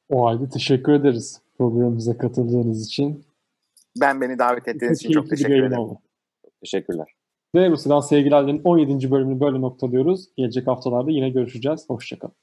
O halde teşekkür ederiz programımıza katıldığınız için. Ben beni davet ettiğiniz için çok teşekkür ederim. Oldu. Teşekkürler. Ve Rusya'dan sevgilerlerin 17. bölümünü böyle noktalıyoruz. Gelecek haftalarda yine görüşeceğiz. Hoşçakalın.